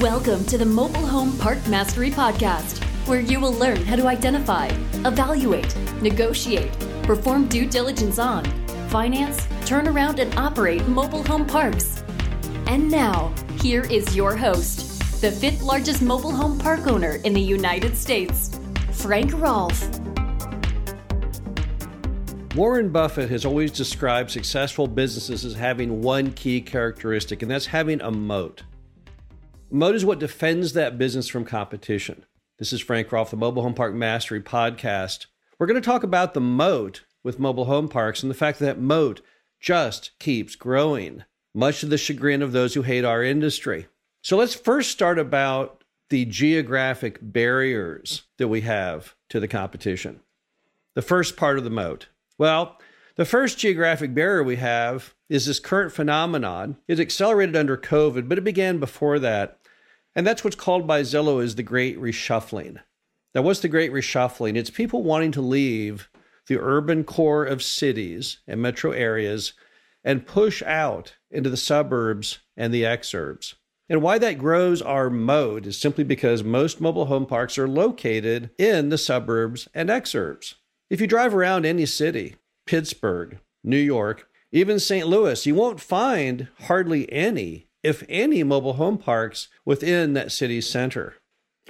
Welcome to the Mobile Home Park Mastery Podcast, where you will learn how to identify, evaluate, negotiate, perform due diligence on, finance, turn around, and operate mobile home parks. And now, here is your host, the fifth largest mobile home park owner in the United States, Frank Rolfe. Warren Buffett has always described successful businesses as having one key characteristic, and that's having a moat. Moat is what defends that business from competition. This is Frank Rolfe, the Mobile Home Park Mastery Podcast. We're going to talk about the moat with mobile home parks and the fact that moat just keeps growing, much to the chagrin of those who hate our industry. So let's first start about the geographic barriers that we have to the competition. The first part of the moat. Well, the first geographic barrier we have is this current phenomenon. It accelerated under COVID, but it began before that. And that's what's called by Zillow is the Great Reshuffling. Now, what's the Great Reshuffling? It's people wanting to leave the urban core of cities and metro areas and push out into the suburbs and the exurbs. And why that grows our mode is simply because most mobile home parks are located in the suburbs and exurbs. If you drive around any city, Pittsburgh, New York, even St. Louis, you won't find hardly any if any, mobile home parks within that city's center.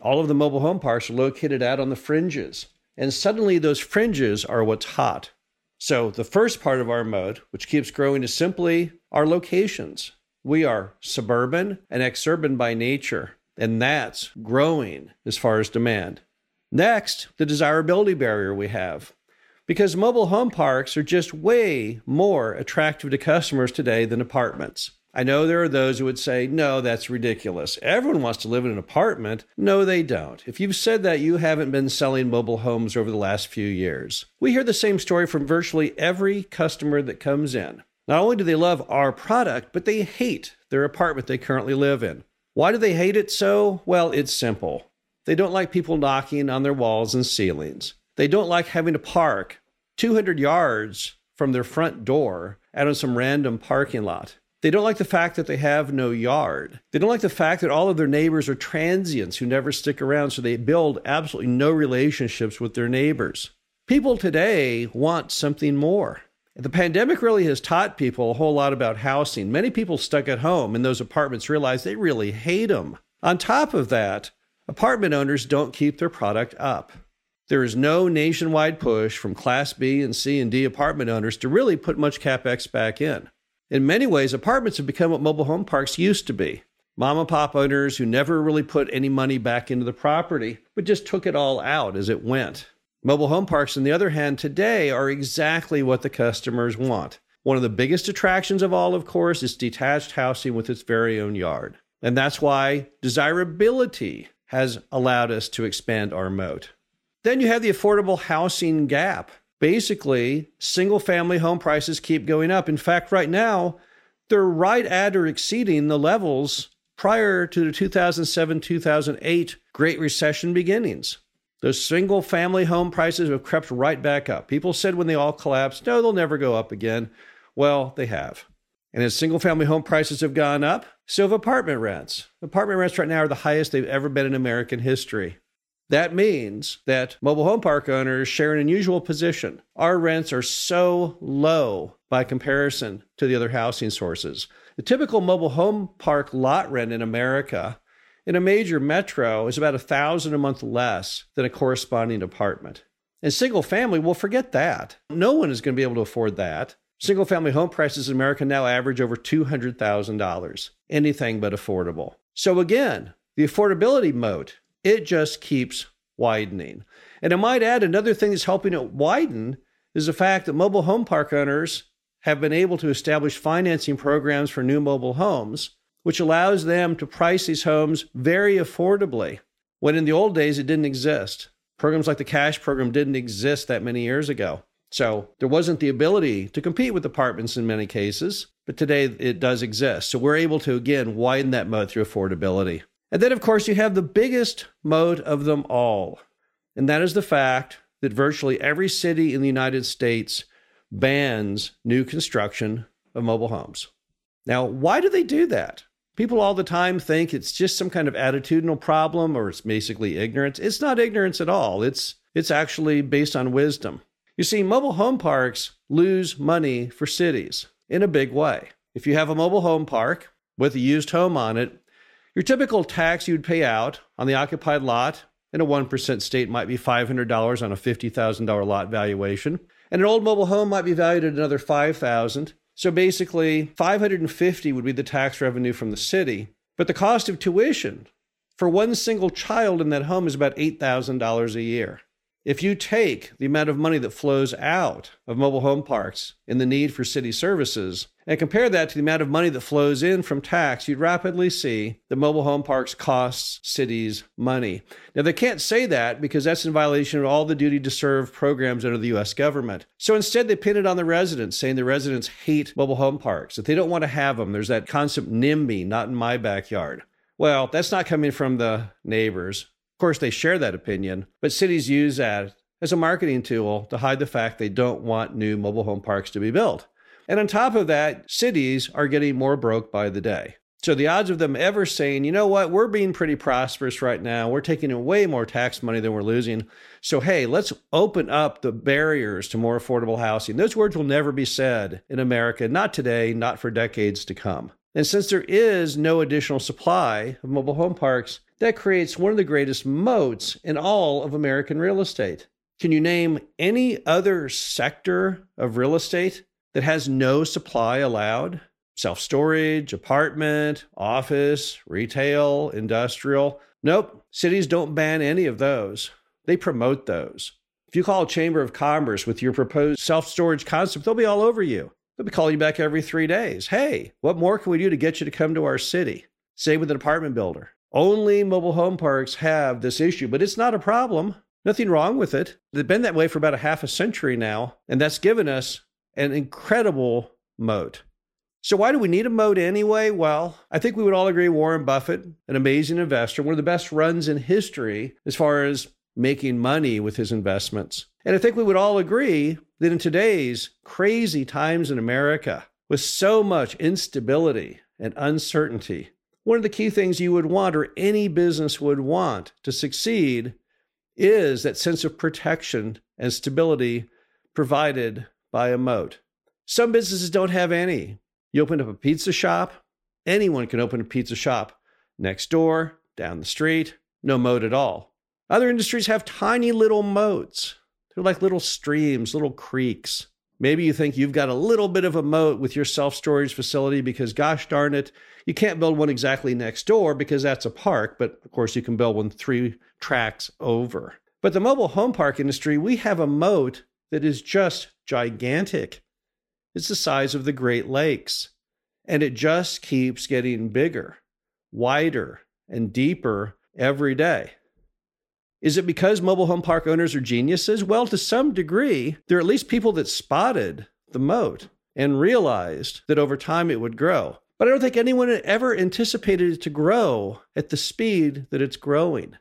All of the mobile home parks are located out on the fringes, and suddenly those fringes are what's hot. So, the first part of our mode, which keeps growing, is simply our locations. We are suburban and exurban by nature, and that's growing as far as demand. Next, the desirability barrier we have. Because mobile home parks are just way more attractive to customers today than apartments. I know there are those who would say, no, that's ridiculous. Everyone wants to live in an apartment. No, they don't. If you've said that, you haven't been selling mobile homes over the last few years. We hear the same story from virtually every customer that comes in. Not only do they love our product, but they hate their apartment they currently live in. Why do they hate it so? Well, it's simple. They don't like people knocking on their walls and ceilings. They don't like having to park 200 yards from their front door out on some random parking lot. They don't like the fact that they have no yard. They don't like the fact that all of their neighbors are transients who never stick around, so they build absolutely no relationships with their neighbors. People today want something more. The pandemic really has taught people a whole lot about housing. Many people stuck at home in those apartments realize they really hate them. On top of that, apartment owners don't keep their product up. There is no nationwide push from Class B and C and D apartment owners to really put much capex back in. In many ways, apartments have become what mobile home parks used to be. Mom and pop owners who never really put any money back into the property, but just took it all out as it went. Mobile home parks, on the other hand, today are exactly what the customers want. One of the biggest attractions of all, of course, is detached housing with its very own yard. And that's why desirability has allowed us to expand our moat. Then you have the affordable housing gap basically, single family home prices keep going up. In fact, right now, they're right at or exceeding the levels prior to the 2007 2008 Great Recession beginnings. Those single family home prices have crept right back up. People said when they all collapsed, no, they'll never go up again. Well, they have. And as single family home prices have gone up, so have apartment rents. Apartment rents right now are the highest they've ever been in American history. That means that mobile home park owners share an unusual position. Our rents are so low by comparison to the other housing sources. The typical mobile home park lot rent in America in a major metro is about a thousand a month less than a corresponding apartment. And single family, well, forget that. No one is going to be able to afford that. Single family home prices in America now average over $200,000. Anything but affordable. So again, the affordability moat it just keeps widening. And I might add another thing that's helping it widen is the fact that mobile home park owners have been able to establish financing programs for new mobile homes, which allows them to price these homes very affordably. When in the old days, it didn't exist. Programs like the cash program didn't exist that many years ago. So there wasn't the ability to compete with apartments in many cases, but today it does exist. So we're able to, again, widen that moat through affordability. And then, of course, you have the biggest moat of them all, and that is the fact that virtually every city in the United States bans new construction of mobile homes. Now, why do they do that? People all the time think it's just some kind of attitudinal problem or it's basically ignorance. It's not ignorance at all. It's it's actually based on wisdom. You see, mobile home parks lose money for cities in a big way. If you have a mobile home park with a used home on it, your typical tax you'd pay out on the occupied lot in a 1% state might be $500 on a $50,000 lot valuation. And an old mobile home might be valued at another 5000 So basically, 550 would be the tax revenue from the city. But the cost of tuition for one single child in that home is about $8,000 a year. If you take the amount of money that flows out of mobile home parks and the need for city services and compare that to the amount of money that flows in from tax, you'd rapidly see that mobile home parks costs cities money. Now, they can't say that because that's in violation of all the duty to serve programs under the US government. So instead, they pin it on the residents, saying the residents hate mobile home parks, that they don't want to have them. There's that concept NIMBY, not in my backyard. Well, that's not coming from the neighbors course, they share that opinion, but cities use that as a marketing tool to hide the fact they don't want new mobile home parks to be built. And on top of that, cities are getting more broke by the day. So the odds of them ever saying, you know what, we're being pretty prosperous right now. We're taking in way more tax money than we're losing. So, hey, let's open up the barriers to more affordable housing. Those words will never be said in America, not today, not for decades to come. And since there is no additional supply of mobile home parks, that creates one of the greatest moats in all of American real estate. Can you name any other sector of real estate that has no supply allowed? Self storage, apartment, office, retail, industrial. Nope, cities don't ban any of those. They promote those. If you call a chamber of commerce with your proposed self storage concept, they'll be all over you. They'll be calling you back every three days. Hey, what more can we do to get you to come to our city? Same with an apartment builder. Only mobile home parks have this issue, but it's not a problem. Nothing wrong with it. They've been that way for about a half a century now, and that's given us an incredible moat. So, why do we need a moat anyway? Well, I think we would all agree Warren Buffett, an amazing investor, one of the best runs in history as far as making money with his investments. And I think we would all agree that in today's crazy times in America, with so much instability and uncertainty, one of the key things you would want, or any business would want to succeed, is that sense of protection and stability provided by a moat. Some businesses don't have any. You open up a pizza shop, anyone can open a pizza shop next door, down the street, no moat at all. Other industries have tiny little moats. They're like little streams, little creeks. Maybe you think you've got a little bit of a moat with your self storage facility because, gosh darn it, you can't build one exactly next door because that's a park, but of course you can build one three tracks over. But the mobile home park industry, we have a moat that is just gigantic. It's the size of the Great Lakes, and it just keeps getting bigger, wider, and deeper every day. Is it because mobile home park owners are geniuses? Well, to some degree, there are at least people that spotted the moat and realized that over time it would grow. But I don't think anyone had ever anticipated it to grow at the speed that it's growing.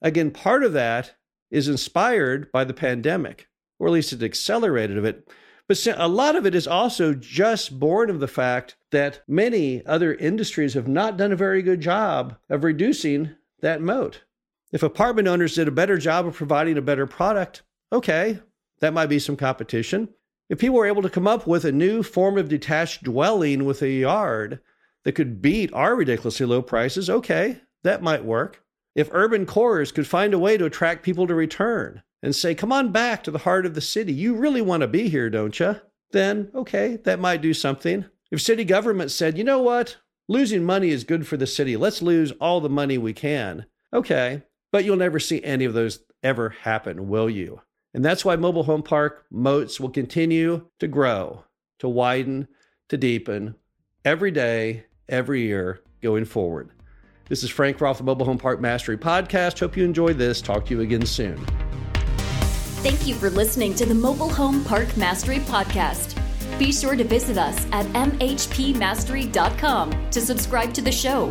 Again, part of that is inspired by the pandemic, or at least it accelerated it. But a lot of it is also just born of the fact that many other industries have not done a very good job of reducing that moat. If apartment owners did a better job of providing a better product, okay, that might be some competition. If people were able to come up with a new form of detached dwelling with a yard that could beat our ridiculously low prices, okay, that might work. If urban cores could find a way to attract people to return and say, come on back to the heart of the city, you really want to be here, don't you? Then, okay, that might do something. If city government said, you know what, losing money is good for the city, let's lose all the money we can, okay, but you'll never see any of those ever happen, will you? And that's why mobile home park moats will continue to grow, to widen, to deepen every day, every year going forward. This is Frank Rolfe, the Mobile Home Park Mastery Podcast. Hope you enjoyed this. Talk to you again soon. Thank you for listening to the Mobile Home Park Mastery Podcast. Be sure to visit us at mhpmastery.com to subscribe to the show